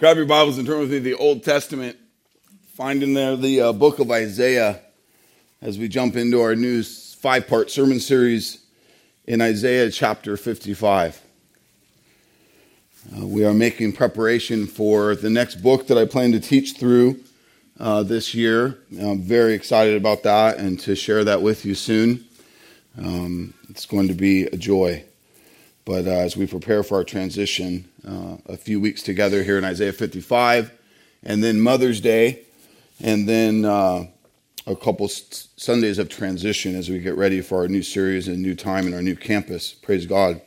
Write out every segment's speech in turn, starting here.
Grab your Bibles and turn with me to the Old Testament. Find in there the uh, book of Isaiah as we jump into our new five part sermon series in Isaiah chapter 55. Uh, we are making preparation for the next book that I plan to teach through uh, this year. I'm very excited about that and to share that with you soon. Um, it's going to be a joy. But uh, as we prepare for our transition, uh, a few weeks together here in Isaiah 55, and then Mother's Day, and then uh, a couple Sundays of transition as we get ready for our new series and new time in our new campus. Praise God.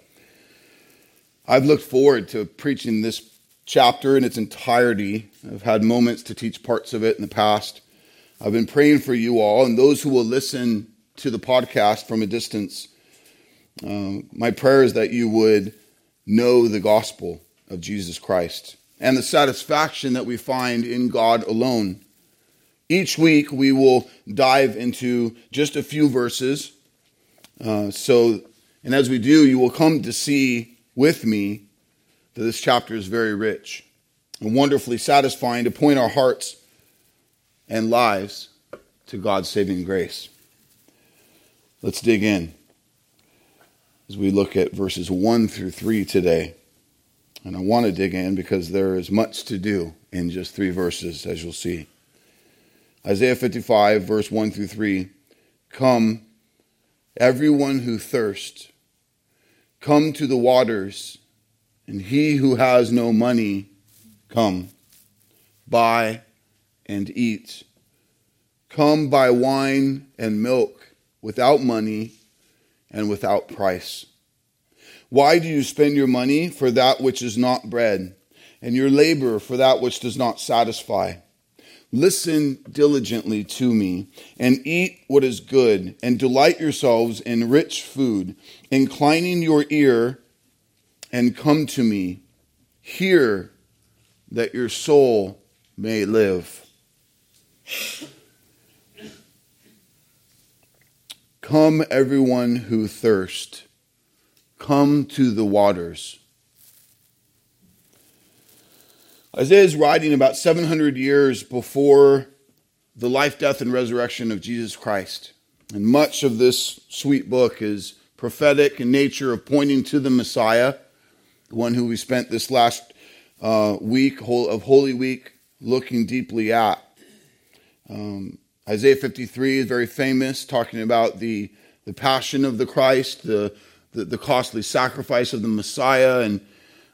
I've looked forward to preaching this chapter in its entirety. I've had moments to teach parts of it in the past. I've been praying for you all and those who will listen to the podcast from a distance. Uh, my prayer is that you would know the gospel of Jesus Christ and the satisfaction that we find in God alone. Each week we will dive into just a few verses. Uh, so, and as we do, you will come to see with me that this chapter is very rich and wonderfully satisfying to point our hearts and lives to God's saving grace. Let's dig in as we look at verses 1 through 3 today. And I want to dig in because there is much to do in just three verses, as you'll see. Isaiah 55, verse 1 through 3 Come, everyone who thirsts, come to the waters, and he who has no money, come, buy and eat. Come buy wine and milk without money and without price. Why do you spend your money for that which is not bread, and your labor for that which does not satisfy? Listen diligently to me, and eat what is good, and delight yourselves in rich food, inclining your ear, and come to me. Hear that your soul may live. Come, everyone who thirst, come to the waters. Isaiah is writing about 700 years before the life, death, and resurrection of Jesus Christ. And much of this sweet book is prophetic in nature of pointing to the Messiah, the one who we spent this last uh, week of Holy Week looking deeply at. Um, Isaiah 53 is very famous, talking about the, the passion of the Christ, the, the, the costly sacrifice of the Messiah, and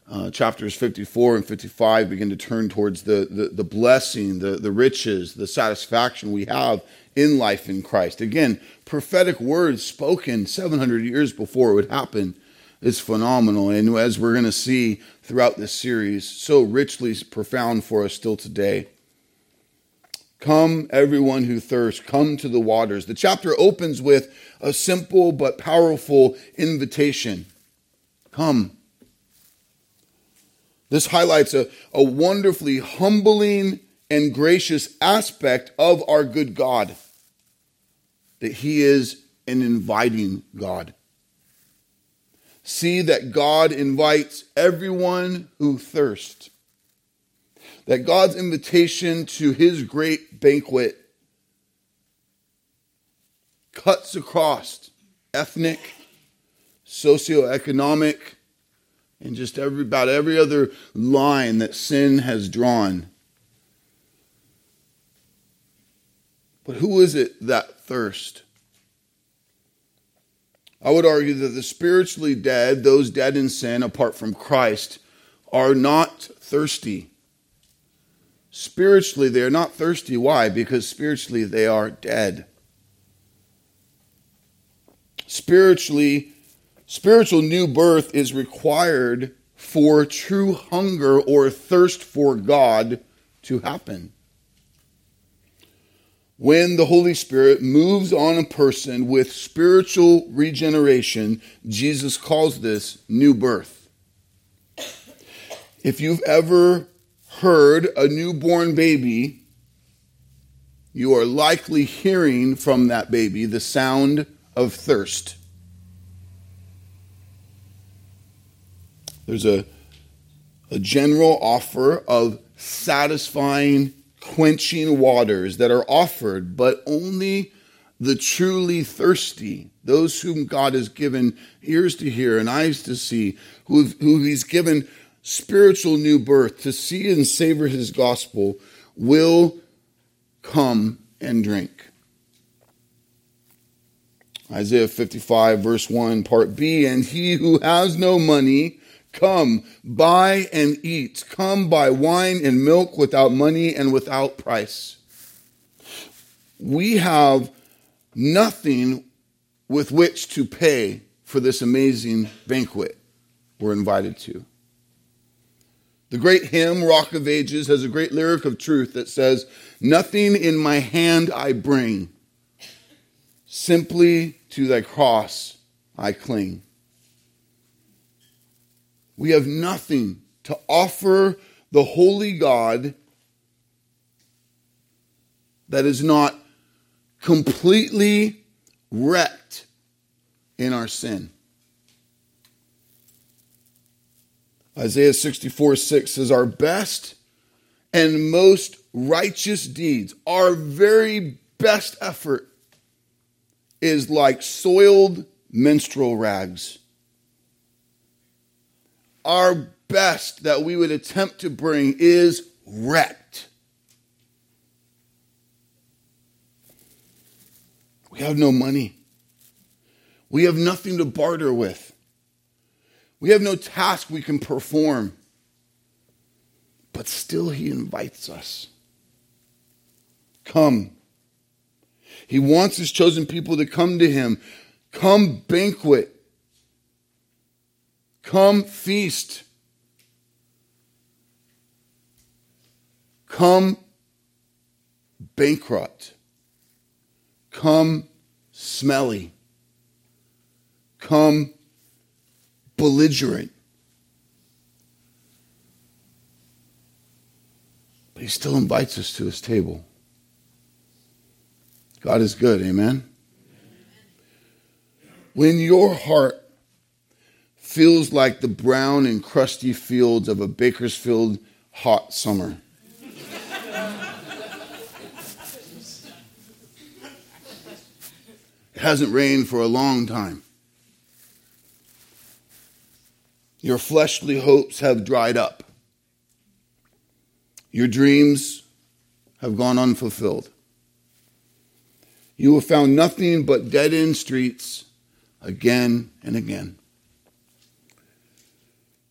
uh, chapters 54 and 55 begin to turn towards the, the, the, blessing, the, the riches, the satisfaction we have in life in Christ. Again, prophetic words spoken 700 years before it would happen is phenomenal. And as we're going to see throughout this series, so richly profound for us still today. Come, everyone who thirsts, come to the waters. The chapter opens with a simple but powerful invitation Come. This highlights a, a wonderfully humbling and gracious aspect of our good God that He is an inviting God. See that God invites everyone who thirsts that God's invitation to his great banquet cuts across ethnic, socioeconomic, and just every, about every other line that sin has drawn. But who is it that thirst? I would argue that the spiritually dead, those dead in sin apart from Christ, are not thirsty. Spiritually, they are not thirsty. Why? Because spiritually, they are dead. Spiritually, spiritual new birth is required for true hunger or thirst for God to happen. When the Holy Spirit moves on a person with spiritual regeneration, Jesus calls this new birth. If you've ever heard a newborn baby, you are likely hearing from that baby the sound of thirst. There's a, a general offer of satisfying, quenching waters that are offered, but only the truly thirsty, those whom God has given ears to hear and eyes to see, who, who He's given spiritual new birth to see and savor His gospel, will come and drink. Isaiah 55, verse 1, part B, and he who has no money, come, buy and eat. Come, buy wine and milk without money and without price. We have nothing with which to pay for this amazing banquet we're invited to. The great hymn, Rock of Ages, has a great lyric of truth that says, Nothing in my hand I bring, simply to thy cross I cling. We have nothing to offer the holy God that is not completely wrecked in our sin. Isaiah 64 6 says, Our best and most righteous deeds, our very best effort, is like soiled menstrual rags. Our best that we would attempt to bring is wrecked. We have no money. We have nothing to barter with. We have no task we can perform. But still, He invites us. Come. He wants His chosen people to come to Him. Come banquet. Come feast. Come bankrupt. Come smelly. Come belligerent. But he still invites us to his table. God is good, amen? When your heart feels like the brown and crusty fields of a Bakersfield hot summer, it hasn't rained for a long time. Your fleshly hopes have dried up. Your dreams have gone unfulfilled. You have found nothing but dead end streets again and again.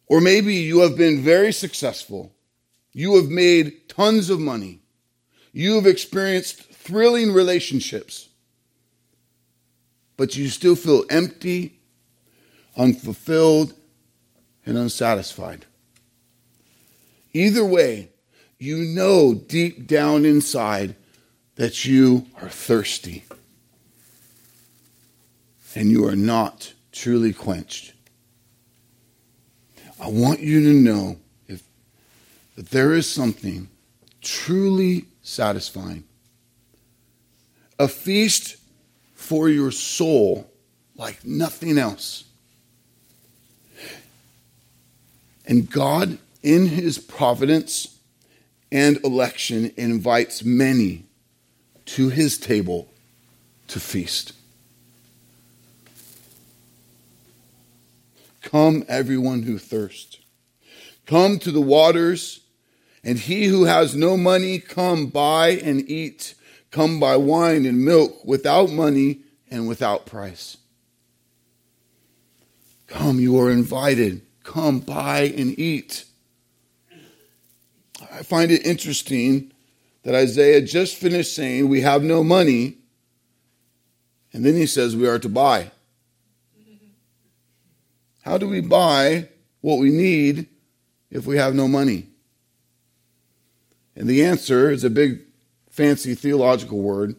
Or maybe you have been very successful. You have made tons of money. You have experienced thrilling relationships. But you still feel empty, unfulfilled, and unsatisfied. Either way, you know deep down inside that you are thirsty and you are not truly quenched. I want you to know if, that there is something truly satisfying, a feast for your soul like nothing else. And God, in his providence and election, invites many to his table to feast. Come, everyone who thirsts. Come to the waters, and he who has no money, come buy and eat. Come buy wine and milk without money and without price. Come, you are invited come buy and eat. I find it interesting that Isaiah just finished saying, We have no money. And then he says, We are to buy. How do we buy what we need if we have no money? And the answer is a big, fancy theological word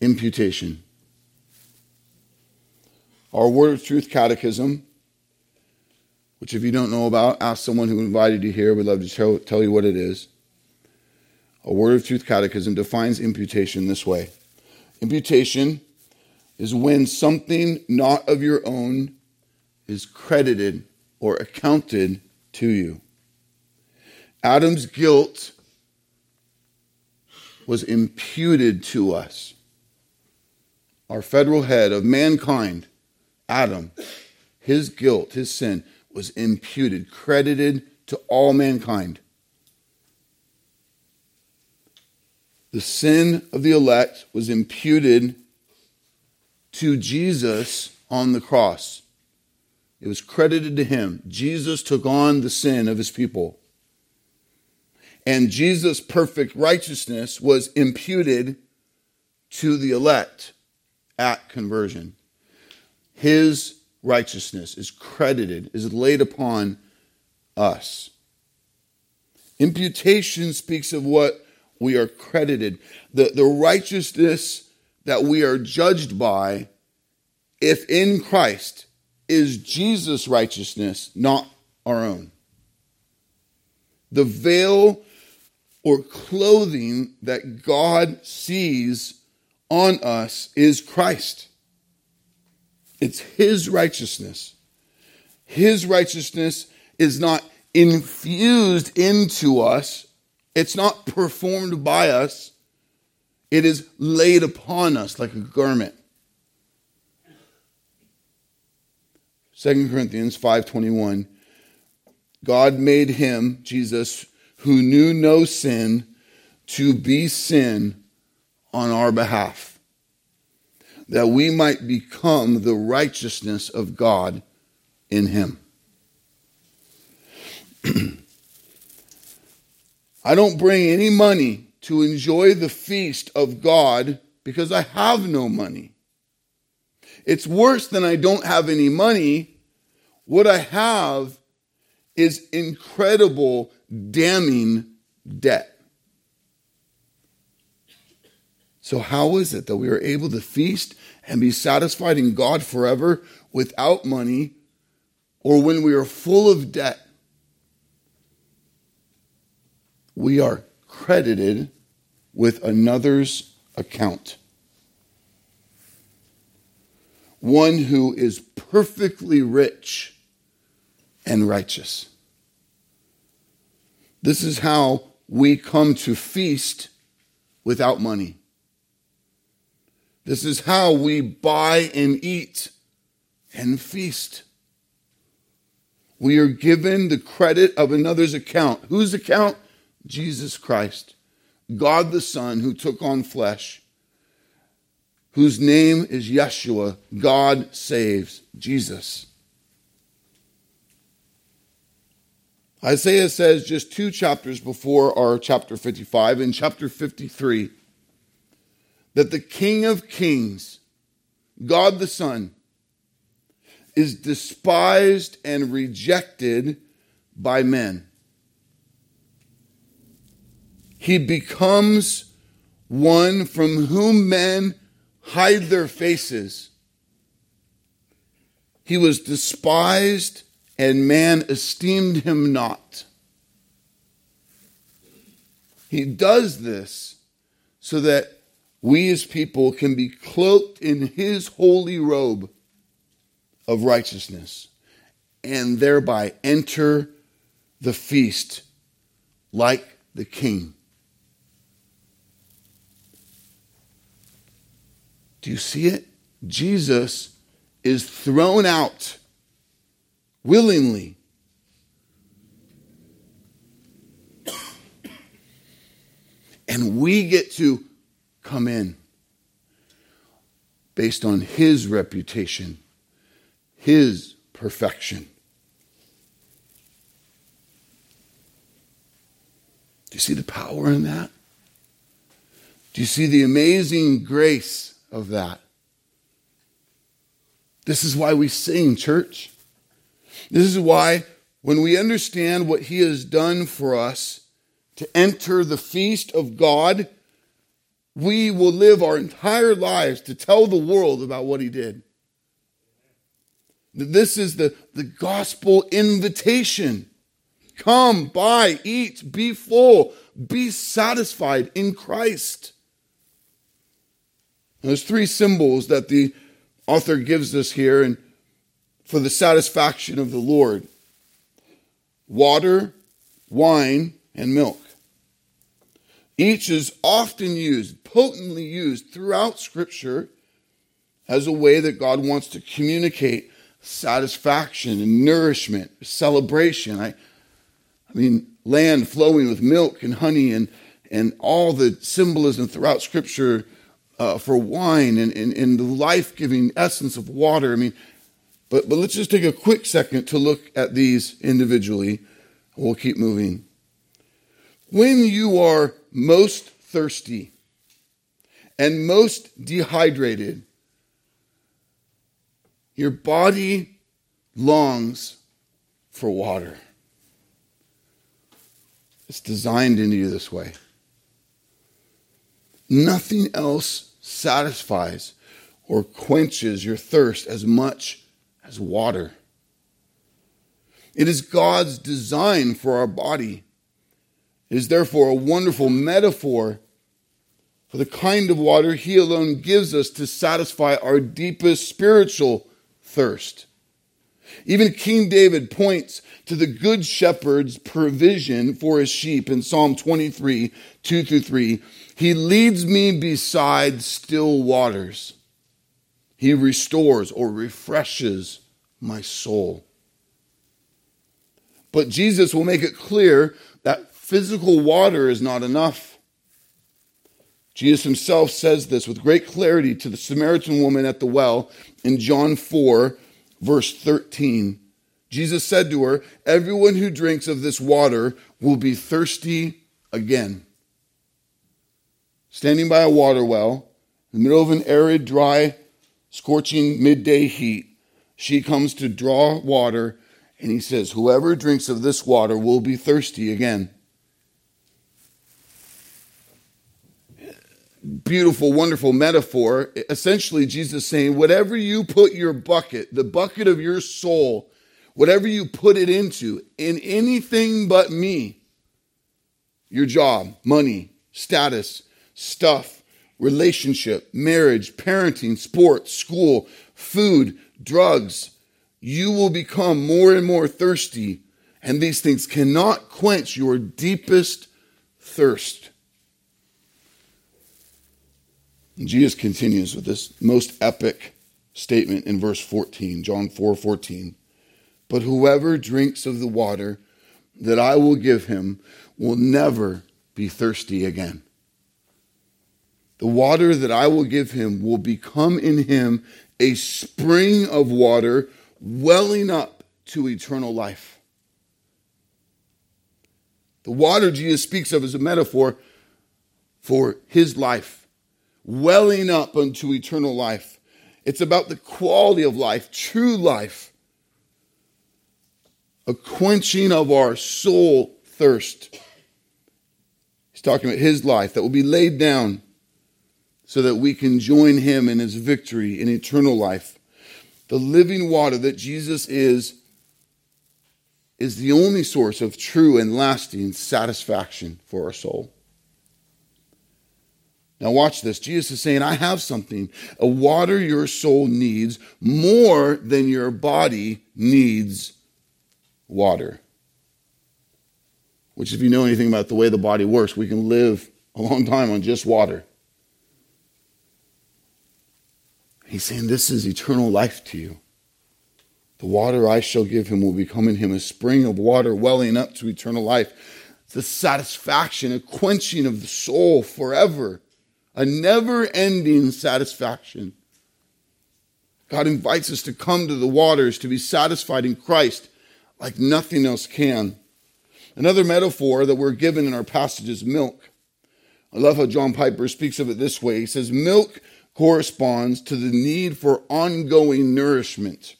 imputation. Our Word of Truth Catechism which if you don't know about, ask someone who invited you here. We'd love to tell, tell you what it is. A Word of Truth Catechism defines imputation this way Imputation is when something not of your own is credited or accounted to you. Adam's guilt was imputed to us. Our federal head of mankind, Adam, his guilt, his sin, was imputed, credited to all mankind. The sin of the elect was imputed to Jesus on the cross. It was credited to him. Jesus took on the sin of his people. And Jesus' perfect righteousness was imputed to the elect at conversion. His righteousness is credited, is laid upon us. Imputation speaks of what we are credited, the, the righteousness that we are judged by, if in Christ, is Jesus' righteousness, not our own. The veil or clothing that God sees on us is Christ. It's His righteousness. His righteousness is not infused into us, it's not performed by us, it is laid upon us like a garment. 2 Corinthians 5:21 God made him Jesus who knew no sin to be sin on our behalf that we might become the righteousness of God in him. I don't bring any money to enjoy the feast of God because I have no money. It's worse than I don't have any money. What I have is incredible, damning debt. So, how is it that we are able to feast and be satisfied in God forever without money or when we are full of debt? We are credited with another's account. One who is perfectly rich and righteous. This is how we come to feast without money. This is how we buy and eat and feast. We are given the credit of another's account. Whose account? Jesus Christ, God the Son, who took on flesh, whose name is Yeshua, God saves, Jesus. Isaiah says just two chapters before our chapter 55, in chapter 53, that the King of Kings, God the Son, is despised and rejected by men. He becomes one from whom men hide their faces. He was despised and man esteemed him not. He does this so that we as people can be cloaked in his holy robe of righteousness and thereby enter the feast like the king. Do you see it? Jesus is thrown out willingly. And we get to come in based on his reputation, his perfection. Do you see the power in that? Do you see the amazing grace of that? This is why we sing, church. This is why, when we understand what He has done for us to enter the feast of God, we will live our entire lives to tell the world about what he did. This is the, the gospel invitation. Come, buy, eat, be full, be satisfied in Christ. And there's three symbols that the author gives us here and for the satisfaction of the Lord water, wine, and milk. Each is often used, potently used throughout Scripture as a way that God wants to communicate satisfaction and nourishment, celebration. I, I mean, land flowing with milk and honey and, and all the symbolism throughout Scripture uh, for wine and, and, and the life giving essence of water. I mean, but, but let's just take a quick second to look at these individually. We'll keep moving. When you are most thirsty and most dehydrated, your body longs for water. It's designed into you this way. Nothing else satisfies or quenches your thirst as much as water. It is God's design for our body. It is therefore a wonderful metaphor for the kind of water He alone gives us to satisfy our deepest spiritual thirst. Even King David points to the good shepherd's provision for his sheep in Psalm 23, 2 through 3. He leads me beside still waters. He restores or refreshes my soul. But Jesus will make it clear that physical water is not enough. Jesus himself says this with great clarity to the Samaritan woman at the well in John 4, verse 13. Jesus said to her, Everyone who drinks of this water will be thirsty again. Standing by a water well, in the middle of an arid, dry, scorching midday heat, she comes to draw water, and he says, Whoever drinks of this water will be thirsty again. Beautiful, wonderful metaphor. Essentially, Jesus saying, whatever you put your bucket, the bucket of your soul, whatever you put it into, in anything but me, your job, money, status, stuff, relationship, marriage, parenting, sports, school, food, drugs, you will become more and more thirsty, and these things cannot quench your deepest thirst. Jesus continues with this most epic statement in verse 14, John 4 14. But whoever drinks of the water that I will give him will never be thirsty again. The water that I will give him will become in him a spring of water welling up to eternal life. The water Jesus speaks of is a metaphor for his life welling up unto eternal life. It's about the quality of life, true life, a quenching of our soul thirst. He's talking about his life that will be laid down so that we can join him in his victory in eternal life. The living water that Jesus is is the only source of true and lasting satisfaction for our soul. Now, watch this. Jesus is saying, I have something, a water your soul needs more than your body needs water. Which, if you know anything about the way the body works, we can live a long time on just water. He's saying, This is eternal life to you. The water I shall give him will become in him a spring of water welling up to eternal life. The satisfaction, a quenching of the soul forever a never ending satisfaction. God invites us to come to the waters to be satisfied in Christ like nothing else can. Another metaphor that we're given in our passage is milk. I love how John Piper speaks of it this way. He says, Milk corresponds to the need for ongoing nourishment.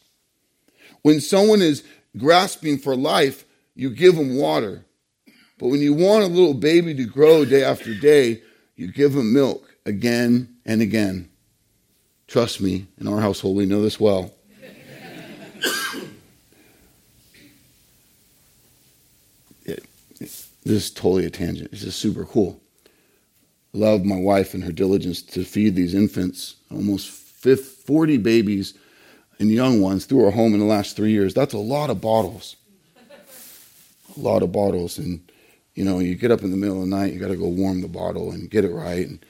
When someone is grasping for life, you give them water. But when you want a little baby to grow day after day, you give them milk again and again. Trust me, in our household, we know this well. it, it, this is totally a tangent. This is super cool. Love my wife and her diligence to feed these infants, almost 40 babies and young ones through our home in the last three years. That's a lot of bottles. A lot of bottles. And you know, you get up in the middle of the night, you got to go warm the bottle and get it right. And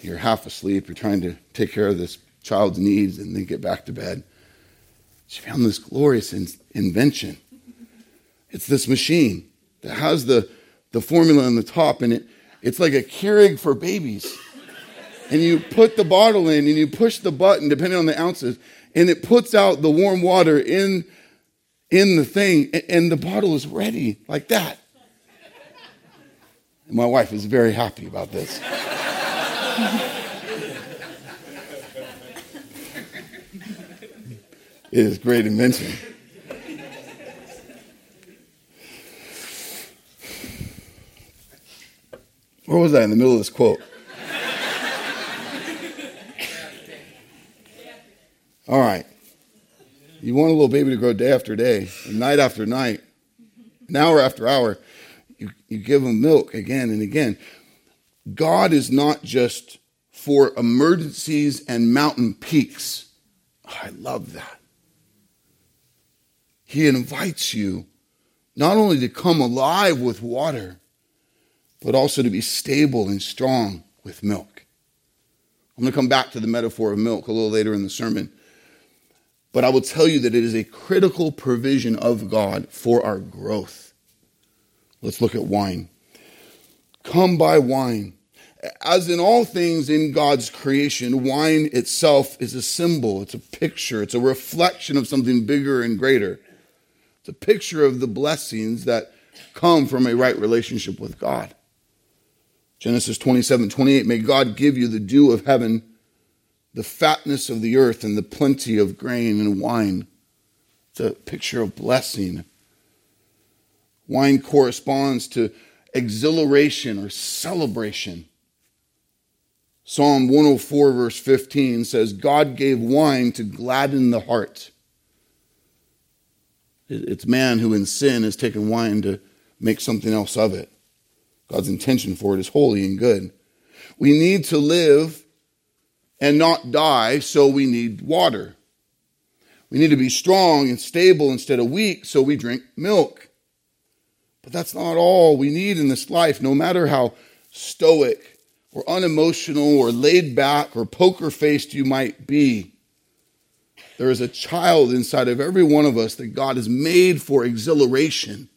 you're half asleep, you're trying to take care of this child's needs and then get back to bed. She found this glorious in- invention. It's this machine that has the, the formula on the top, and it, it's like a Keurig for babies. And you put the bottle in and you push the button, depending on the ounces, and it puts out the warm water in, in the thing, and the bottle is ready like that. And my wife is very happy about this. it is great invention. Where was I in the middle of this quote? All right. You want a little baby to grow day after day, night after night, an hour after hour. You, you give them milk again and again. God is not just for emergencies and mountain peaks. Oh, I love that. He invites you not only to come alive with water, but also to be stable and strong with milk. I'm going to come back to the metaphor of milk a little later in the sermon. But I will tell you that it is a critical provision of God for our growth. Let's look at wine. Come buy wine. As in all things in God's creation, wine itself is a symbol, it's a picture, it's a reflection of something bigger and greater. It's a picture of the blessings that come from a right relationship with God. Genesis 27 28, may God give you the dew of heaven, the fatness of the earth, and the plenty of grain and wine. It's a picture of blessing. Wine corresponds to exhilaration or celebration. Psalm 104, verse 15 says, God gave wine to gladden the heart. It's man who in sin has taken wine to make something else of it. God's intention for it is holy and good. We need to live and not die, so we need water. We need to be strong and stable instead of weak, so we drink milk. But that's not all we need in this life, no matter how stoic or unemotional or laid back or poker faced you might be. There is a child inside of every one of us that God has made for exhilaration,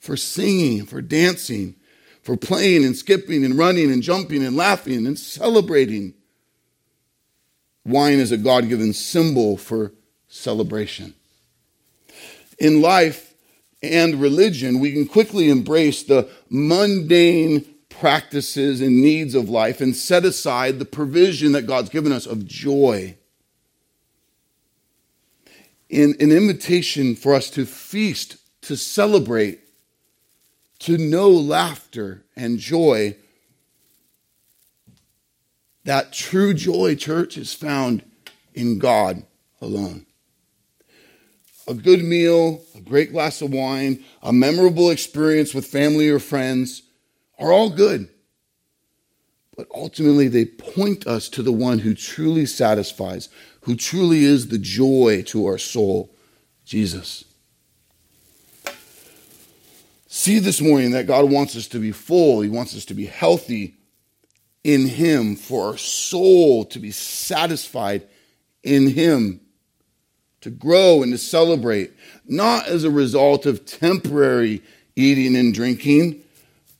for singing, for dancing, for playing and skipping and running and jumping and laughing and celebrating. Wine is a God given symbol for celebration. In life and religion, we can quickly embrace the mundane practices and needs of life and set aside the provision that God's given us of joy. In an invitation for us to feast, to celebrate, to know laughter and joy. That true joy, church, is found in God alone. A good meal, a great glass of wine, a memorable experience with family or friends are all good. But ultimately, they point us to the one who truly satisfies, who truly is the joy to our soul, Jesus. See this morning that God wants us to be full. He wants us to be healthy in Him, for our soul to be satisfied in Him, to grow and to celebrate, not as a result of temporary eating and drinking,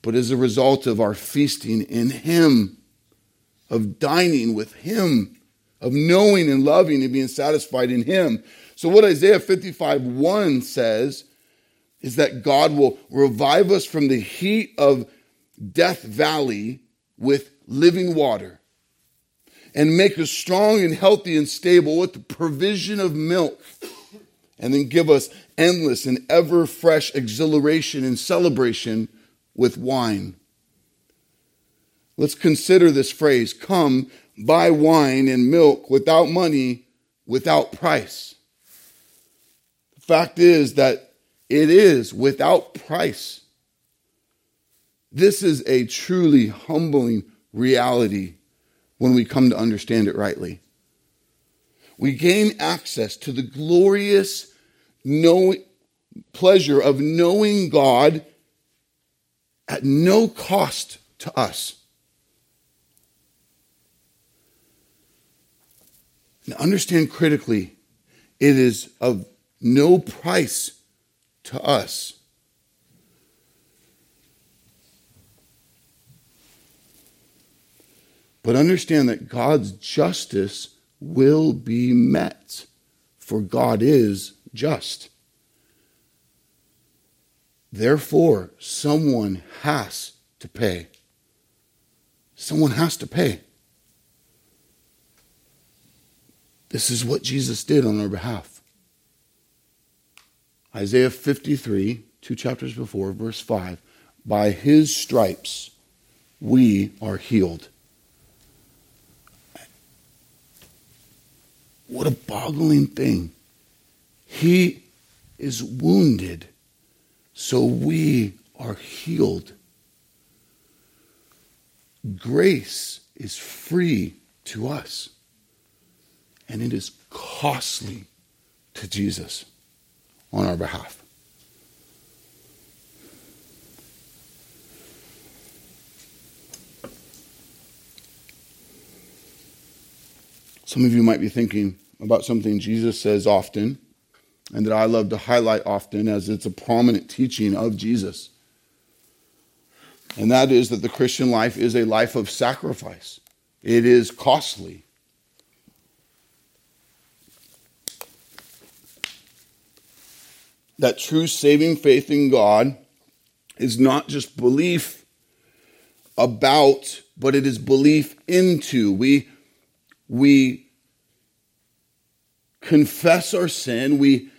but as a result of our feasting in Him, of dining with Him, of knowing and loving and being satisfied in Him. So, what Isaiah 55 1 says, is that God will revive us from the heat of Death Valley with living water and make us strong and healthy and stable with the provision of milk and then give us endless and ever fresh exhilaration and celebration with wine. Let's consider this phrase come, buy wine and milk without money, without price. The fact is that it is without price. This is a truly humbling reality when we come to understand it rightly. We gain access to the glorious knowing, pleasure of knowing God at no cost to us. Now, understand critically, it is of no price to us. But understand that God's justice will be met, for God is just. Therefore, someone has to pay. Someone has to pay. This is what Jesus did on our behalf. Isaiah 53, two chapters before, verse 5 By his stripes we are healed. What a boggling thing. He is wounded, so we are healed. Grace is free to us, and it is costly to Jesus on our behalf. Some of you might be thinking about something Jesus says often and that I love to highlight often as it's a prominent teaching of Jesus. And that is that the Christian life is a life of sacrifice, it is costly. That true saving faith in God is not just belief about, but it is belief into. We, we confess our sin, we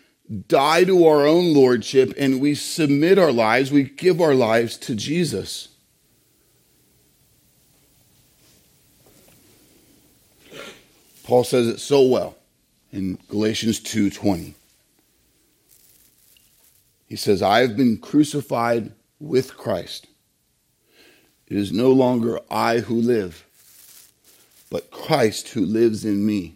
die to our own lordship, and we submit our lives, we give our lives to Jesus. Paul says it so well in Galatians 2:20. He says, "I have been crucified with Christ. It is no longer I who live, but Christ who lives in me."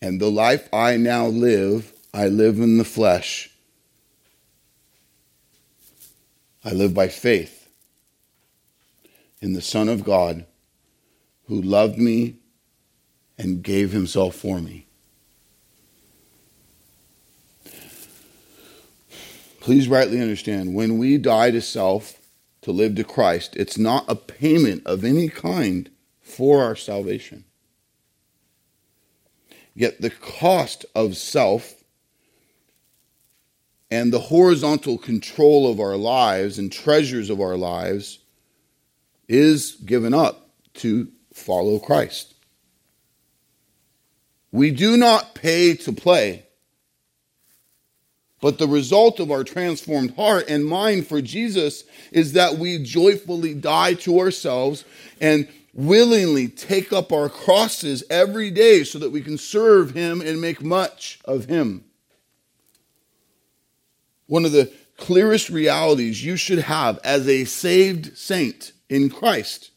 And the life I now live, I live in the flesh. I live by faith in the Son of God who loved me and gave himself for me. Please rightly understand when we die to self to live to Christ, it's not a payment of any kind for our salvation. Yet the cost of self and the horizontal control of our lives and treasures of our lives is given up to follow Christ. We do not pay to play, but the result of our transformed heart and mind for Jesus is that we joyfully die to ourselves and willingly take up our crosses every day so that we can serve Him and make much of Him. One of the clearest realities you should have as a saved saint in Christ,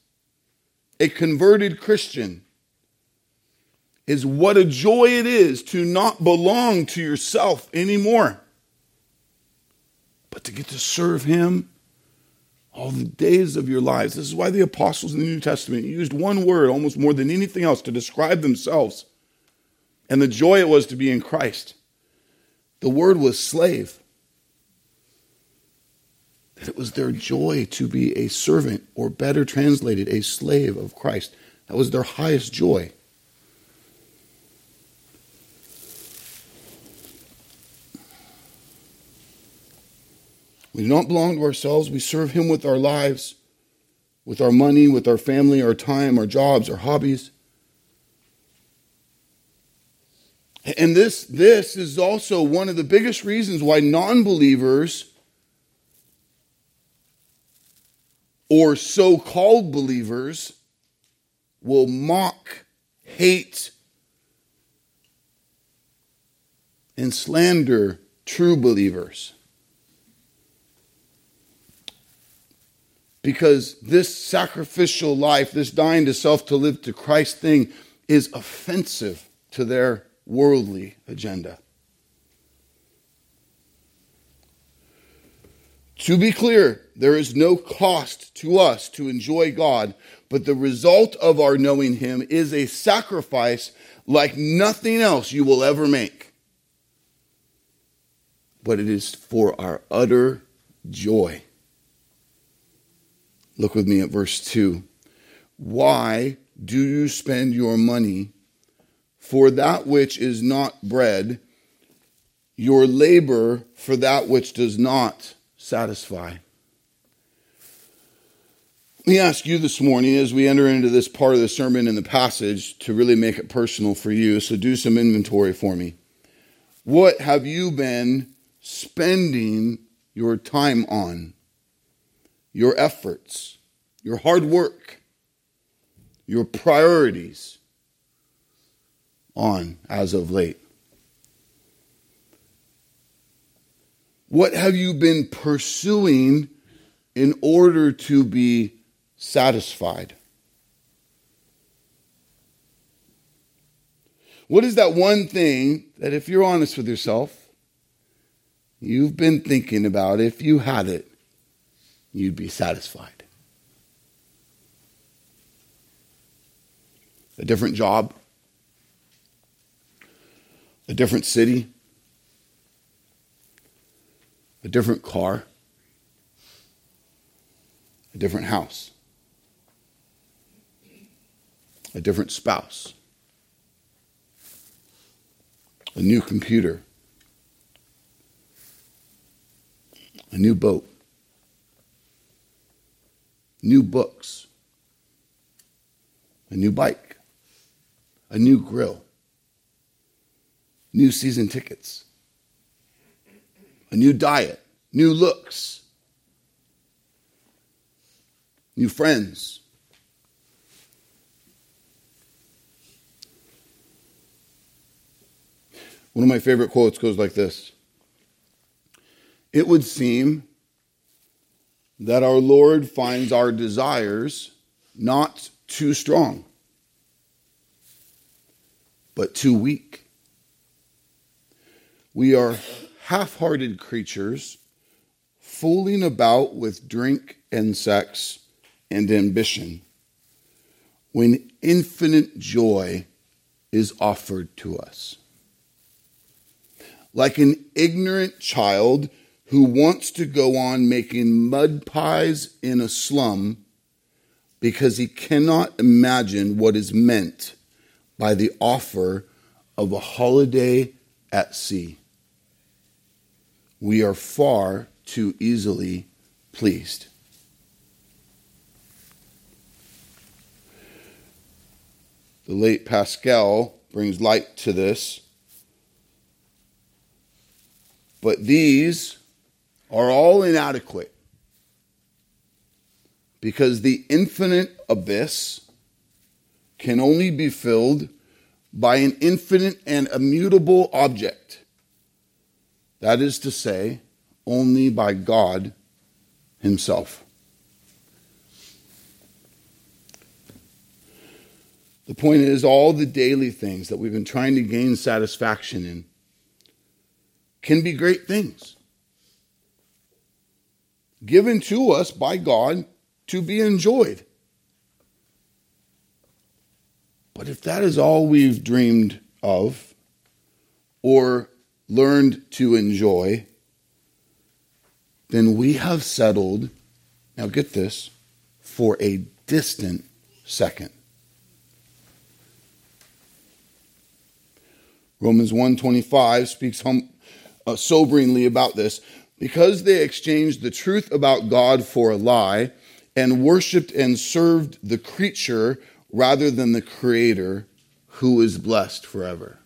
a converted Christian, is what a joy it is to not belong to yourself anymore, but to get to serve Him all the days of your lives. This is why the apostles in the New Testament used one word almost more than anything else to describe themselves and the joy it was to be in Christ. The word was slave. That it was their joy to be a servant, or better translated, a slave of Christ. That was their highest joy. We do not belong to ourselves. We serve Him with our lives, with our money, with our family, our time, our jobs, our hobbies. And this, this is also one of the biggest reasons why non believers or so called believers will mock, hate, and slander true believers. Because this sacrificial life, this dying to self to live to Christ thing, is offensive to their worldly agenda. To be clear, there is no cost to us to enjoy God, but the result of our knowing Him is a sacrifice like nothing else you will ever make. But it is for our utter joy. Look with me at verse 2. Why do you spend your money for that which is not bread, your labor for that which does not satisfy? Let me ask you this morning as we enter into this part of the sermon and the passage to really make it personal for you. So do some inventory for me. What have you been spending your time on? Your efforts, your hard work, your priorities on as of late? What have you been pursuing in order to be satisfied? What is that one thing that, if you're honest with yourself, you've been thinking about if you had it, you'd be satisfied? A different job? A different city? A different car? A different house? A different spouse? A new computer? A new boat? New books? A new bike? A new grill? new season tickets, a new diet, new looks, new friends. One of my favorite quotes goes like this It would seem that our Lord finds our desires not too strong, but too weak. We are half hearted creatures fooling about with drink and sex and ambition when infinite joy is offered to us. Like an ignorant child who wants to go on making mud pies in a slum because he cannot imagine what is meant by the offer of a holiday at sea we are far too easily pleased. The late Pascal brings light to this. But these are all inadequate because the infinite abyss can only be filled by an infinite and immutable object. That is to say, only by God Himself. The point is, all the daily things that we've been trying to gain satisfaction in can be great things given to us by God to be enjoyed. But if that is all we've dreamed of, or learned to enjoy, then we have settled, now get this, for a distant second. Romans 125 speaks hum, uh, soberingly about this. Because they exchanged the truth about God for a lie and worshiped and served the creature rather than the creator who is blessed forever.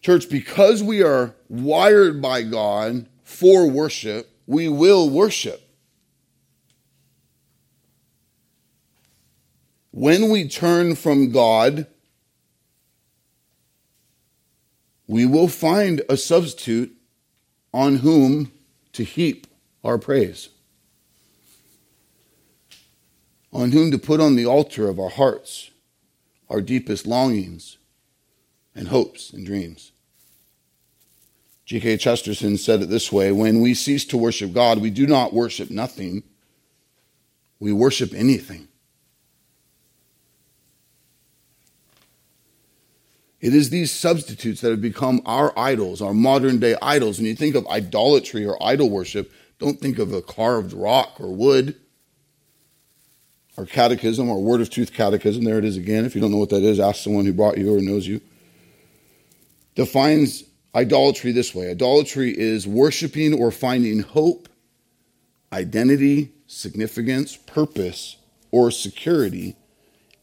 Church, because we are wired by God for worship, we will worship. When we turn from God, we will find a substitute on whom to heap our praise, on whom to put on the altar of our hearts our deepest longings and hopes and dreams. G.K. Chesterton said it this way When we cease to worship God, we do not worship nothing, we worship anything. It is these substitutes that have become our idols, our modern day idols. When you think of idolatry or idol worship, don't think of a carved rock or wood. Our catechism, our Word of Truth catechism, there it is again. If you don't know what that is, ask someone who brought you or knows you. Defines idolatry this way idolatry is worshiping or finding hope, identity, significance, purpose, or security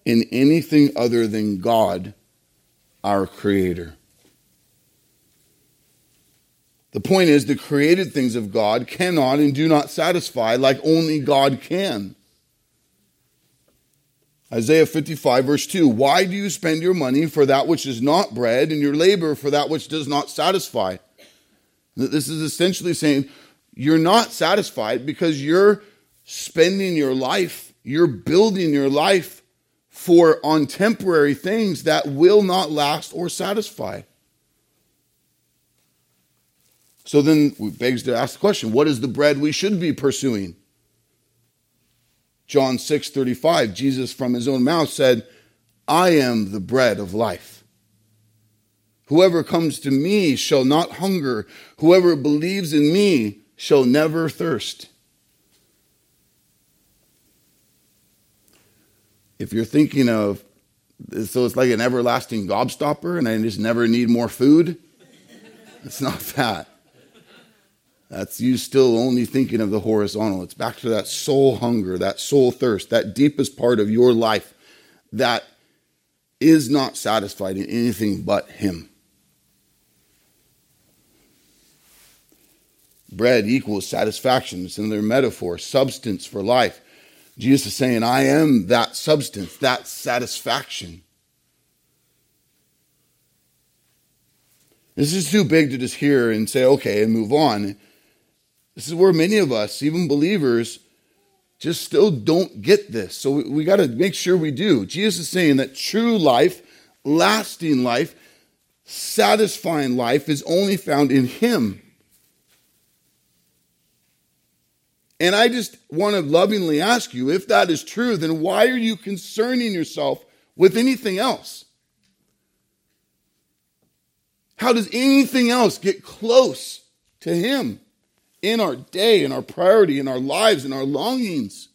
in anything other than God, our Creator. The point is, the created things of God cannot and do not satisfy like only God can. Isaiah 55, verse 2 Why do you spend your money for that which is not bread, and your labor for that which does not satisfy? This is essentially saying you're not satisfied because you're spending your life, you're building your life for on temporary things that will not last or satisfy. So then we begs to ask the question what is the bread we should be pursuing? John 6 35, Jesus from his own mouth said, I am the bread of life. Whoever comes to me shall not hunger. Whoever believes in me shall never thirst. If you're thinking of, so it's like an everlasting gobstopper and I just never need more food, it's not that. That's you still only thinking of the horizontal. It's back to that soul hunger, that soul thirst, that deepest part of your life that is not satisfied in anything but Him. Bread equals satisfaction. It's another metaphor, substance for life. Jesus is saying, I am that substance, that satisfaction. This is too big to just hear and say, okay, and move on. This is where many of us, even believers, just still don't get this. So we, we got to make sure we do. Jesus is saying that true life, lasting life, satisfying life is only found in Him. And I just want to lovingly ask you if that is true, then why are you concerning yourself with anything else? How does anything else get close to Him? in our day, in our priority, in our lives, in our longings.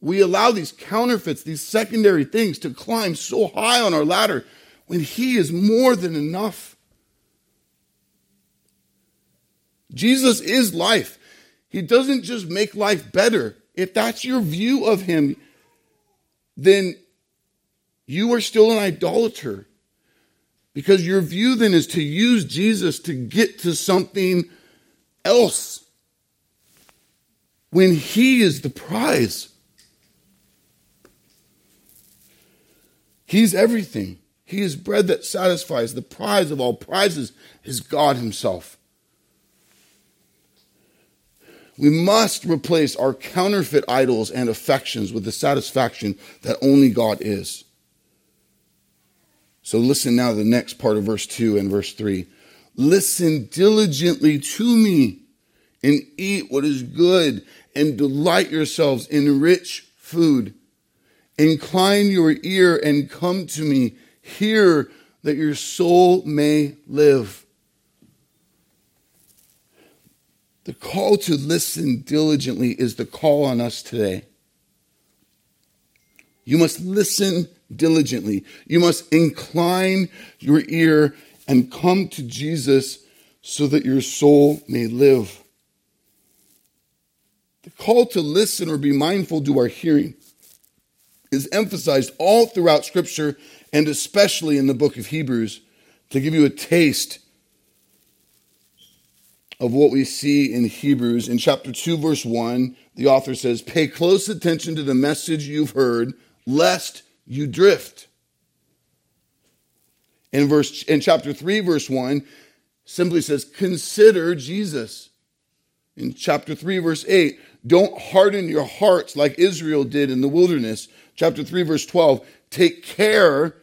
We allow these counterfeits, these secondary things to climb so high on our ladder when He is more than enough. Jesus is life. He doesn't just make life better. If that's your view of Him, then you are still an idolater. Because your view then is to use Jesus to get to something else when He is the prize. He's everything. He is bread that satisfies. The prize of all prizes is God Himself. We must replace our counterfeit idols and affections with the satisfaction that only God is. So listen now to the next part of verse 2 and verse 3. Listen diligently to me and eat what is good and delight yourselves in rich food. Incline your ear and come to me. Hear that your soul may live. The call to listen diligently is the call on us today. You must listen diligently. You must incline your ear and come to Jesus so that your soul may live. The call to listen or be mindful to our hearing is emphasized all throughout Scripture and especially in the book of Hebrews to give you a taste of what we see in Hebrews. In chapter 2, verse 1, the author says, Pay close attention to the message you've heard, lest you drift in verse in chapter 3 verse 1 simply says consider Jesus. In chapter 3 verse 8, don't harden your hearts like Israel did in the wilderness. Chapter 3 verse 12, take care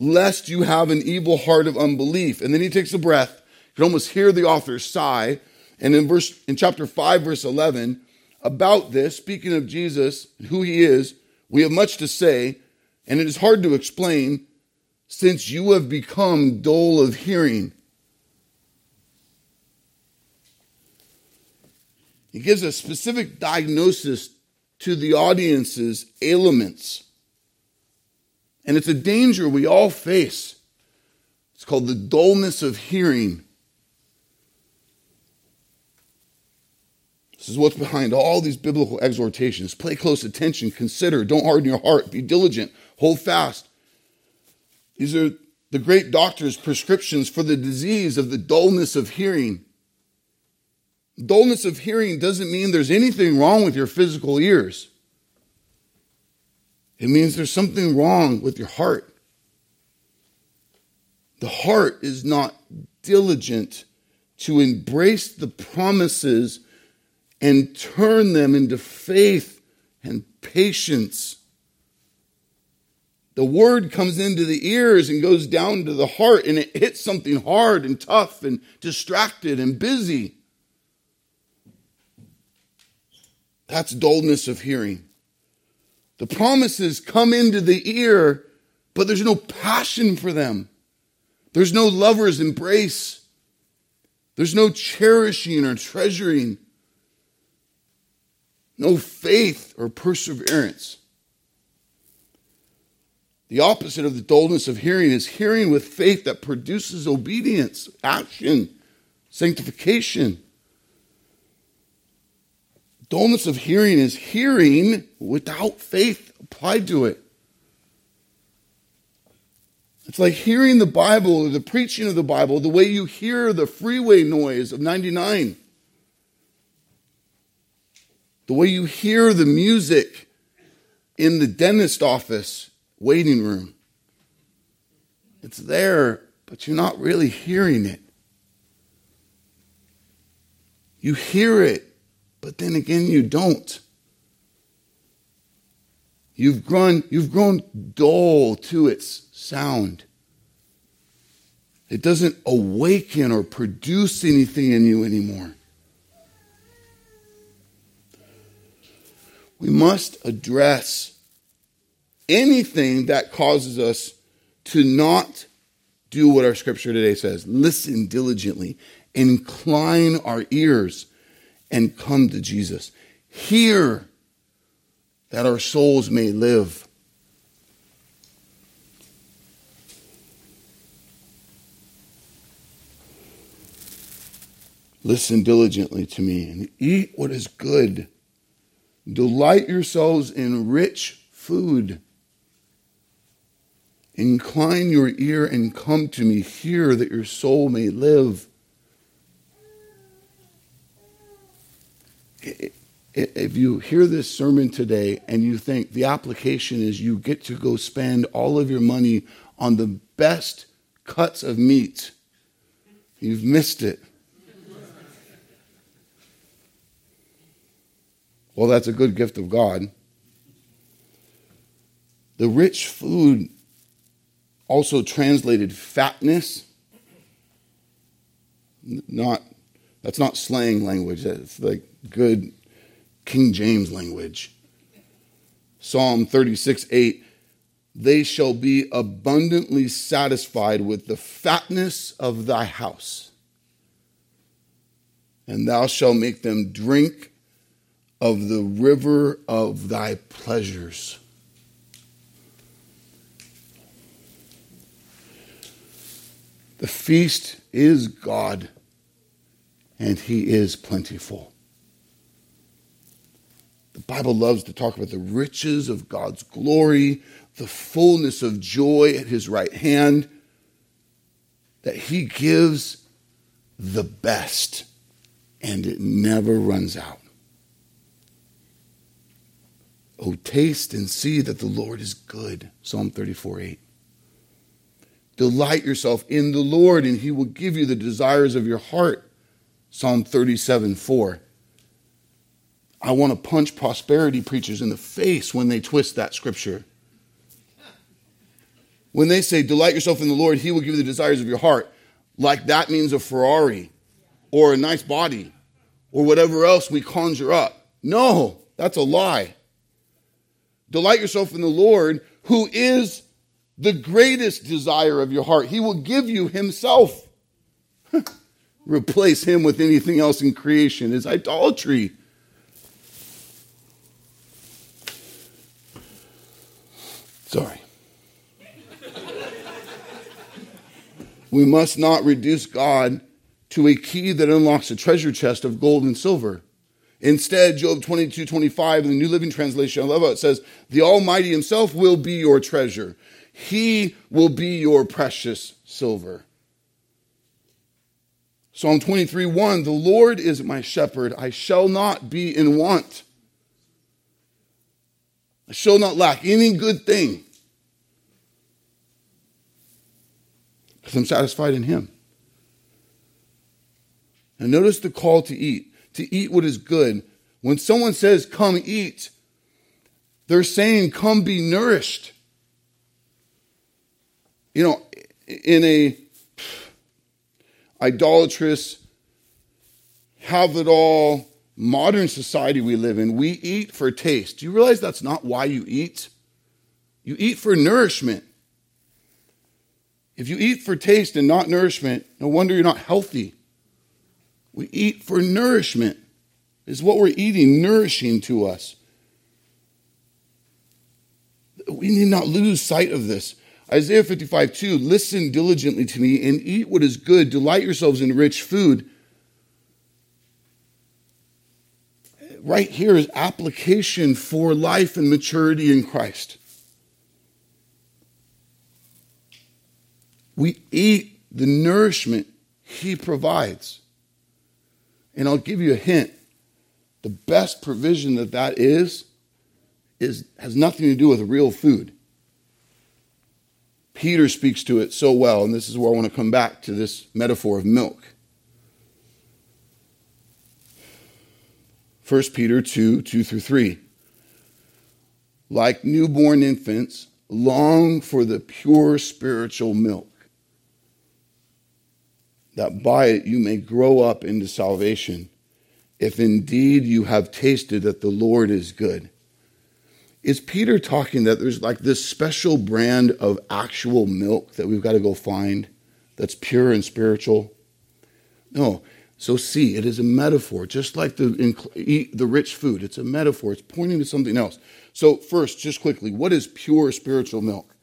lest you have an evil heart of unbelief. And then he takes a breath. You can almost hear the author sigh. And in verse in chapter 5, verse 11, about this, speaking of Jesus, who he is, we have much to say, and it is hard to explain since you have become dull of hearing. He gives a specific diagnosis to the audience's ailments. And it's a danger we all face. It's called the dullness of hearing. This is what's behind all these biblical exhortations. Pay close attention, consider, don't harden your heart, be diligent, hold fast. These are the great doctor's prescriptions for the disease of the dullness of hearing. Dullness of hearing doesn't mean there's anything wrong with your physical ears. It means there's something wrong with your heart. The heart is not diligent to embrace the promises and turn them into faith and patience. The word comes into the ears and goes down to the heart, and it hits something hard and tough and distracted and busy. That's dullness of hearing. The promises come into the ear, but there's no passion for them. There's no lover's embrace. There's no cherishing or treasuring no faith or perseverance. The opposite of the dullness of hearing is hearing with faith that produces obedience, action, sanctification. Dullness of hearing is hearing without faith applied to it. It's like hearing the Bible or the preaching of the Bible the way you hear the freeway noise of 99 the way you hear the music in the dentist office waiting room. It's there, but you're not really hearing it. You hear it, but then again, you don't. You've grown, you've grown dull to its sound. It doesn't awaken or produce anything in you anymore. We must address anything that causes us to not do what our scripture today says. Listen diligently, incline our ears, and come to Jesus. Hear that our souls may live. Listen diligently to me and eat what is good Delight yourselves in rich food. Incline your ear and come to me. Hear that your soul may live. If you hear this sermon today and you think the application is you get to go spend all of your money on the best cuts of meat, you've missed it. Well, that's a good gift of God. The rich food also translated fatness. Not that's not slang language. That's like good King James language. Psalm 36, 8. They shall be abundantly satisfied with the fatness of thy house, and thou shalt make them drink of the river of thy pleasures. The feast is God, and He is plentiful. The Bible loves to talk about the riches of God's glory, the fullness of joy at His right hand, that He gives the best, and it never runs out. Oh, taste and see that the Lord is good. Psalm 34 8. Delight yourself in the Lord, and he will give you the desires of your heart. Psalm 37 4. I want to punch prosperity preachers in the face when they twist that scripture. When they say, Delight yourself in the Lord, he will give you the desires of your heart. like that means a Ferrari or a nice body or whatever else we conjure up. No, that's a lie. Delight yourself in the Lord, who is the greatest desire of your heart. He will give you Himself. Replace Him with anything else in creation is idolatry. Sorry. we must not reduce God to a key that unlocks a treasure chest of gold and silver. Instead, Job 22 25 in the New Living Translation, I love how it says, The Almighty Himself will be your treasure. He will be your precious silver. Psalm 23 1 The Lord is my shepherd, I shall not be in want. I shall not lack any good thing. Because I'm satisfied in Him. And notice the call to eat to eat what is good. When someone says, Come eat, they're saying, Come be nourished. You know, in a idolatrous, have it all modern society we live in, we eat for taste. Do you realize that's not why you eat? You eat for nourishment. If you eat for taste and not nourishment, no wonder you're not healthy. We eat for nourishment. Is what we're eating nourishing to us? We need not lose sight of this. Isaiah 55, 2, listen diligently to me and eat what is good. Delight yourselves in rich food. Right here is application for life and maturity in Christ. We eat the nourishment He provides. And I'll give you a hint. The best provision that that is, is has nothing to do with real food. Peter speaks to it so well, and this is where I want to come back to this metaphor of milk. 1 Peter 2 2 through 3. Like newborn infants, long for the pure spiritual milk that by it you may grow up into salvation, if indeed you have tasted that the Lord is good. Is Peter talking that there's like this special brand of actual milk that we've got to go find that's pure and spiritual? No. So see, it is a metaphor, just like the eat the rich food. It's a metaphor. It's pointing to something else. So first, just quickly, what is pure spiritual milk?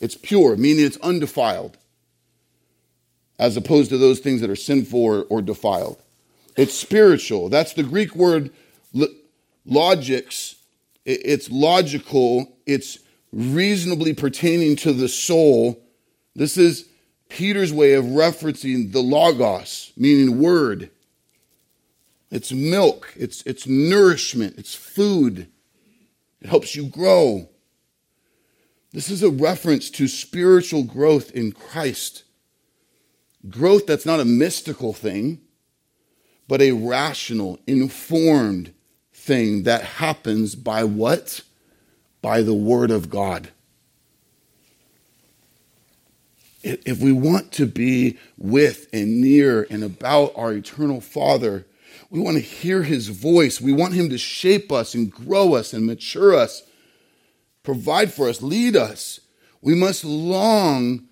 It's pure, meaning it's undefiled as opposed to those things that are sinful or, or defiled. It's spiritual. That's the Greek word logikos. It's logical. It's reasonably pertaining to the soul. This is Peter's way of referencing the logos, meaning word. It's milk, it's, it's nourishment, it's food. It helps you grow. This is a reference to spiritual growth in Christ. Growth that's not a mystical thing, but a rational, informed thing that happens by what? By the Word of God. If we want to be with and near and about our eternal Father, we want to hear His voice. We want Him to shape us and grow us and mature us, provide for us, lead us. We must long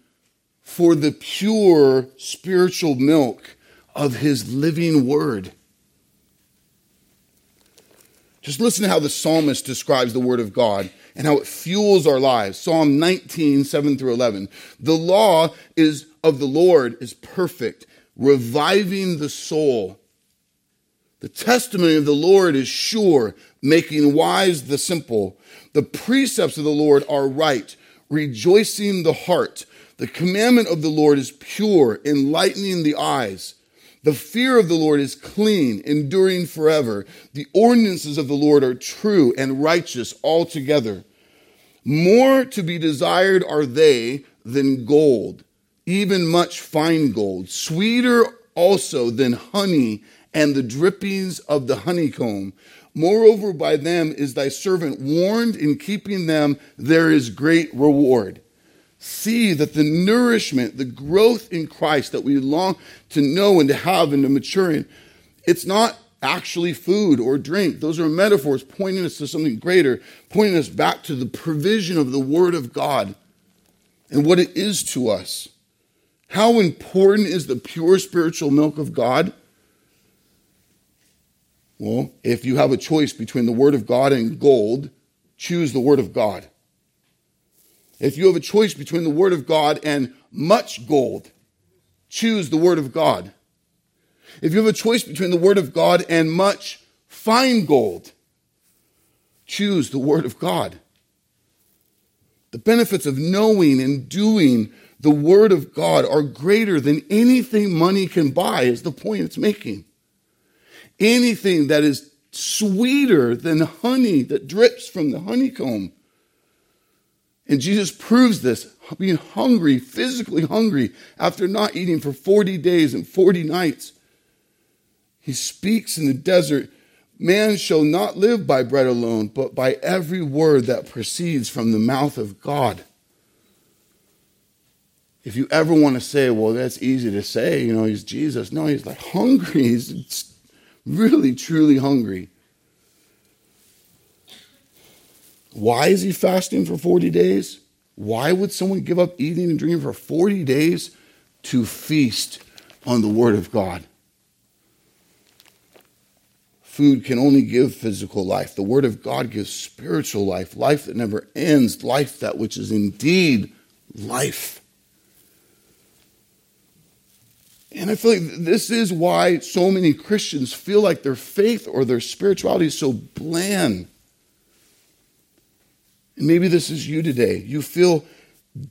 for the pure spiritual milk of his living word. Just listen to how the psalmist describes the word of God and how it fuels our lives. Psalm 19, 7 through 11. The law is of the Lord is perfect, reviving the soul. The testimony of the Lord is sure, making wise the simple. The precepts of the Lord are right, rejoicing the heart. The commandment of the Lord is pure, enlightening the eyes. The fear of the Lord is clean, enduring forever. The ordinances of the Lord are true and righteous altogether. More to be desired are they than gold, even much fine gold, sweeter also than honey and the drippings of the honeycomb. Moreover, by them is thy servant warned, in keeping them there is great reward. See that the nourishment, the growth in Christ that we long to know and to have and to mature in, it's not actually food or drink. Those are metaphors pointing us to something greater, pointing us back to the provision of the Word of God and what it is to us. How important is the pure spiritual milk of God? Well, if you have a choice between the Word of God and gold, choose the Word of God. If you have a choice between the Word of God and much gold, choose the Word of God. If you have a choice between the Word of God and much fine gold, choose the Word of God. The benefits of knowing and doing the Word of God are greater than anything money can buy, is the point it's making anything that is sweeter than honey that drips from the honeycomb. And Jesus proves this, being hungry, physically hungry, after not eating for 40 days and 40 nights. He speaks in the desert Man shall not live by bread alone, but by every word that proceeds from the mouth of God. If you ever want to say, well, that's easy to say, you know, he's Jesus. No, he's like hungry. He's really, truly hungry. Why is he fasting for 40 days? Why would someone give up eating and drinking for 40 days to feast on the Word of God? Food can only give physical life. The Word of God gives spiritual life, life that never ends, life that which is indeed life. And I feel like this is why so many Christians feel like their faith or their spirituality is so bland. And maybe this is you today. You feel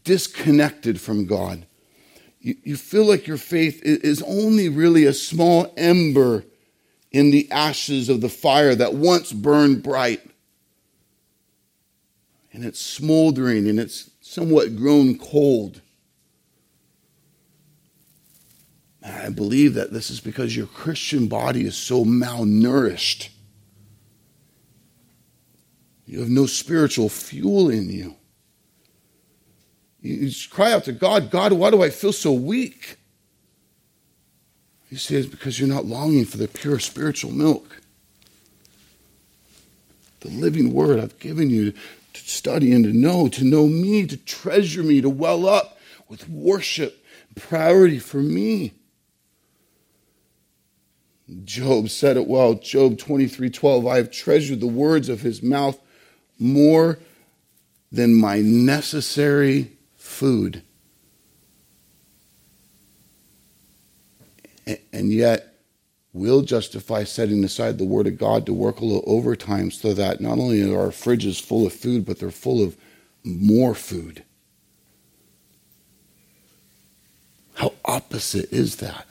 disconnected from God. You, you feel like your faith is only really a small ember in the ashes of the fire that once burned bright. And it's smoldering and it's somewhat grown cold. I believe that this is because your Christian body is so malnourished. You have no spiritual fuel in you. You just cry out to God, God, why do I feel so weak? He says, because you're not longing for the pure spiritual milk. The living word I've given you to study and to know, to know me, to treasure me, to well up with worship, priority for me. Job said it well. Job 23 12. I have treasured the words of his mouth more than my necessary food. And yet, we'll justify setting aside the word of God to work a little overtime so that not only are our fridges full of food, but they're full of more food. How opposite is that?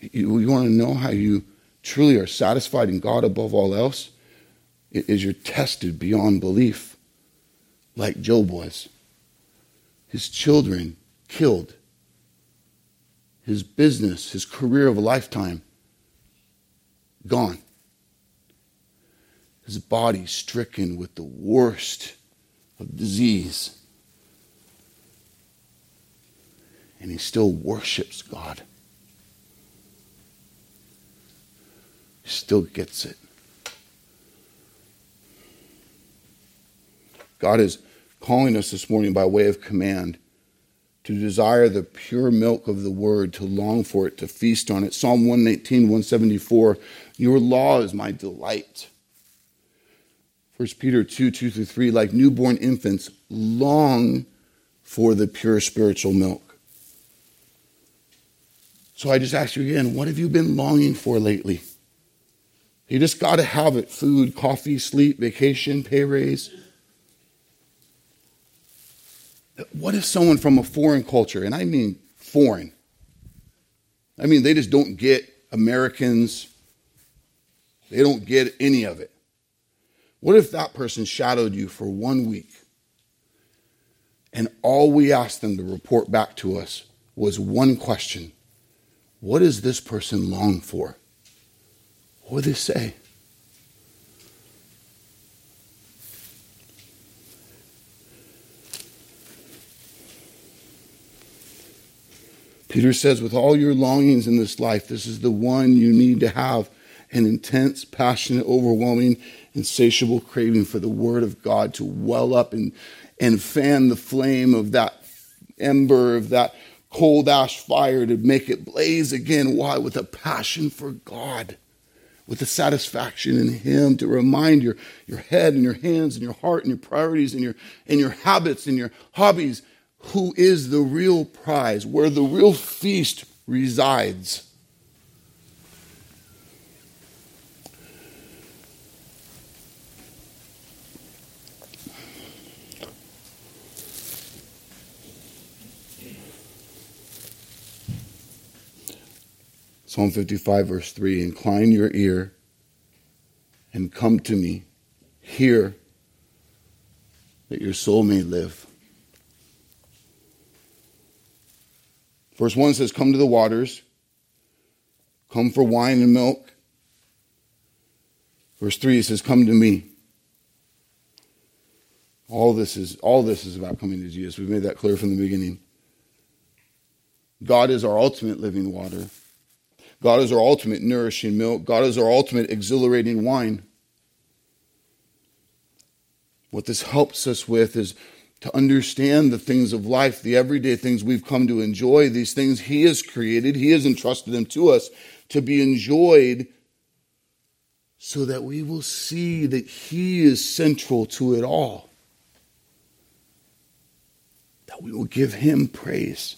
You, you want to know how you truly are satisfied in God above all else? Is you're tested beyond belief, like Job was. His children killed, his business, his career of a lifetime gone, his body stricken with the worst of disease. And he still worships God. Still gets it. God is calling us this morning by way of command to desire the pure milk of the word, to long for it, to feast on it. Psalm 119, 174 Your law is my delight. 1 Peter 2, 2 through 3, like newborn infants, long for the pure spiritual milk. So I just ask you again, what have you been longing for lately? You just got to have it food, coffee, sleep, vacation, pay raise. What if someone from a foreign culture, and I mean foreign, I mean, they just don't get Americans, they don't get any of it. What if that person shadowed you for one week and all we asked them to report back to us was one question What does this person long for? What would they say? Peter says, with all your longings in this life, this is the one you need to have an intense, passionate, overwhelming, insatiable craving for the Word of God to well up and, and fan the flame of that ember, of that cold ash fire to make it blaze again. Why? With a passion for God with the satisfaction in Him to remind your, your head and your hands and your heart and your priorities and your, and your habits and your hobbies who is the real prize, where the real feast resides. Psalm 55, verse 3 Incline your ear and come to me. Hear that your soul may live. Verse 1 says, Come to the waters, come for wine and milk. Verse 3 says, Come to me. All this is all this is about coming to Jesus. We've made that clear from the beginning. God is our ultimate living water. God is our ultimate nourishing milk. God is our ultimate exhilarating wine. What this helps us with is to understand the things of life, the everyday things we've come to enjoy, these things He has created, He has entrusted them to us to be enjoyed so that we will see that He is central to it all. That we will give Him praise.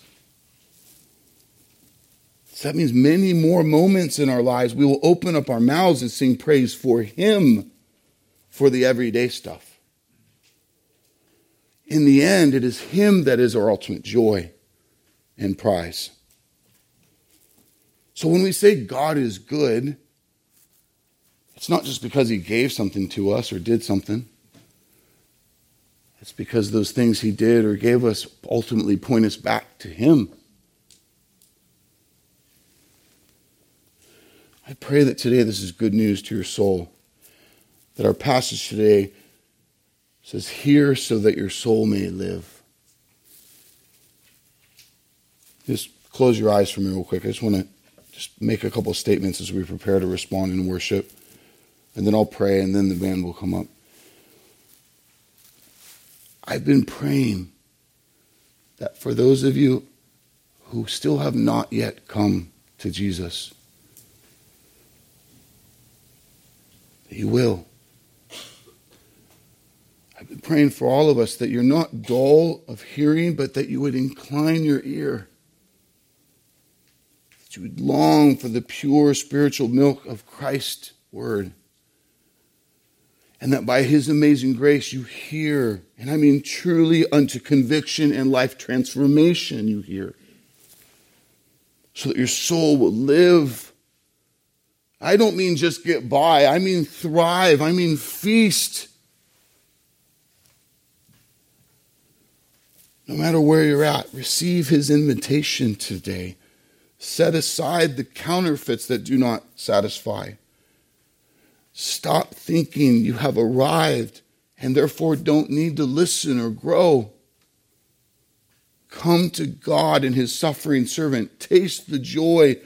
So that means many more moments in our lives we will open up our mouths and sing praise for Him for the everyday stuff. In the end, it is Him that is our ultimate joy and prize. So when we say God is good, it's not just because He gave something to us or did something. It's because those things He did or gave us ultimately point us back to Him. I pray that today this is good news to your soul. That our passage today says, Hear so that your soul may live. Just close your eyes for me, real quick. I just want to just make a couple statements as we prepare to respond in worship. And then I'll pray, and then the band will come up. I've been praying that for those of you who still have not yet come to Jesus, He will. I've been praying for all of us that you're not dull of hearing, but that you would incline your ear. That you would long for the pure spiritual milk of Christ's word. And that by his amazing grace you hear, and I mean truly unto conviction and life transformation you hear. So that your soul will live I don't mean just get by, I mean thrive, I mean feast. No matter where you're at, receive his invitation today. Set aside the counterfeits that do not satisfy. Stop thinking you have arrived and therefore don't need to listen or grow. Come to God and his suffering servant. Taste the joy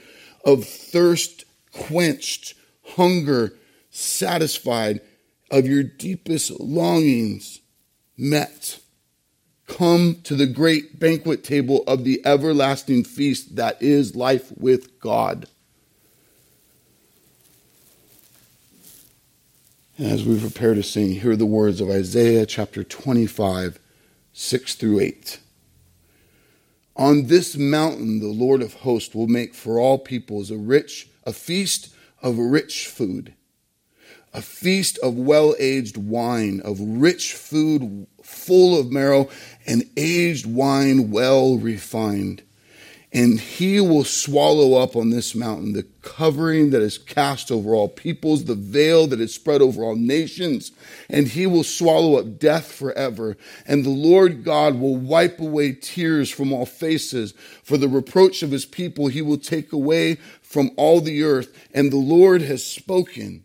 of thirst quenched, hunger satisfied, of your deepest longings met. Come to the great banquet table of the everlasting feast that is life with God. As we prepare to sing, hear the words of Isaiah chapter 25, 6 through 8. On this mountain, the Lord of hosts will make for all peoples a rich a feast of rich food, a feast of well aged wine, of rich food full of marrow, and aged wine well refined. And he will swallow up on this mountain the covering that is cast over all peoples, the veil that is spread over all nations, and he will swallow up death forever. And the Lord God will wipe away tears from all faces. For the reproach of his people he will take away from all the earth, and the Lord has spoken.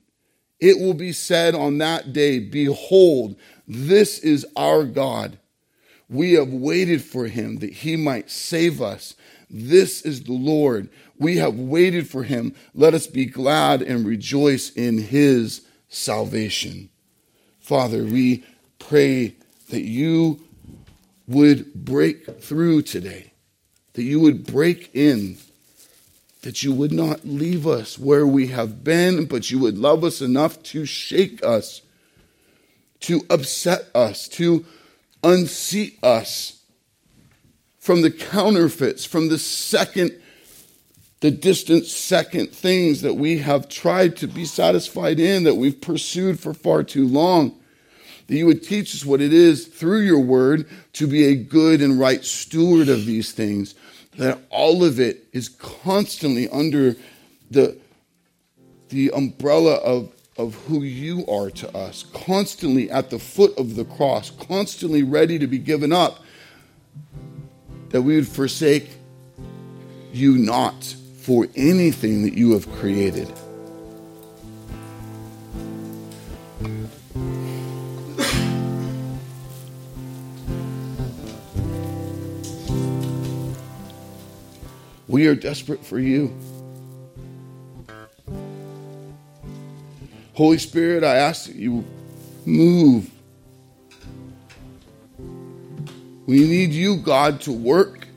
It will be said on that day, Behold, this is our God. We have waited for him that he might save us. This is the Lord. We have waited for him. Let us be glad and rejoice in his salvation. Father, we pray that you would break through today, that you would break in, that you would not leave us where we have been, but you would love us enough to shake us, to upset us, to unseat us from the counterfeits, from the second, the distant second things that we have tried to be satisfied in, that we've pursued for far too long. That you would teach us what it is through your word to be a good and right steward of these things. That all of it is constantly under the, the umbrella of of who you are to us, constantly at the foot of the cross, constantly ready to be given up, that we would forsake you not for anything that you have created. We are desperate for you. Holy Spirit, I ask that you move. We need you, God, to work.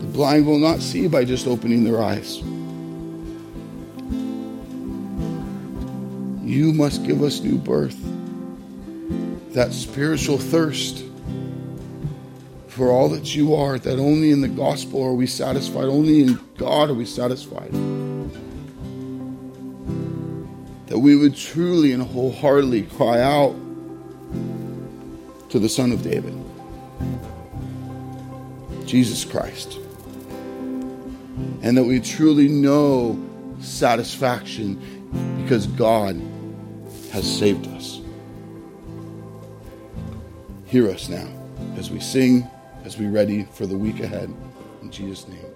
The blind will not see by just opening their eyes. You must give us new birth, that spiritual thirst for all that you are, that only in the gospel are we satisfied, only in God are we satisfied. That we would truly and wholeheartedly cry out to the Son of David, Jesus Christ. And that we truly know satisfaction because God has saved us. Hear us now as we sing as we ready for the week ahead. In Jesus' name.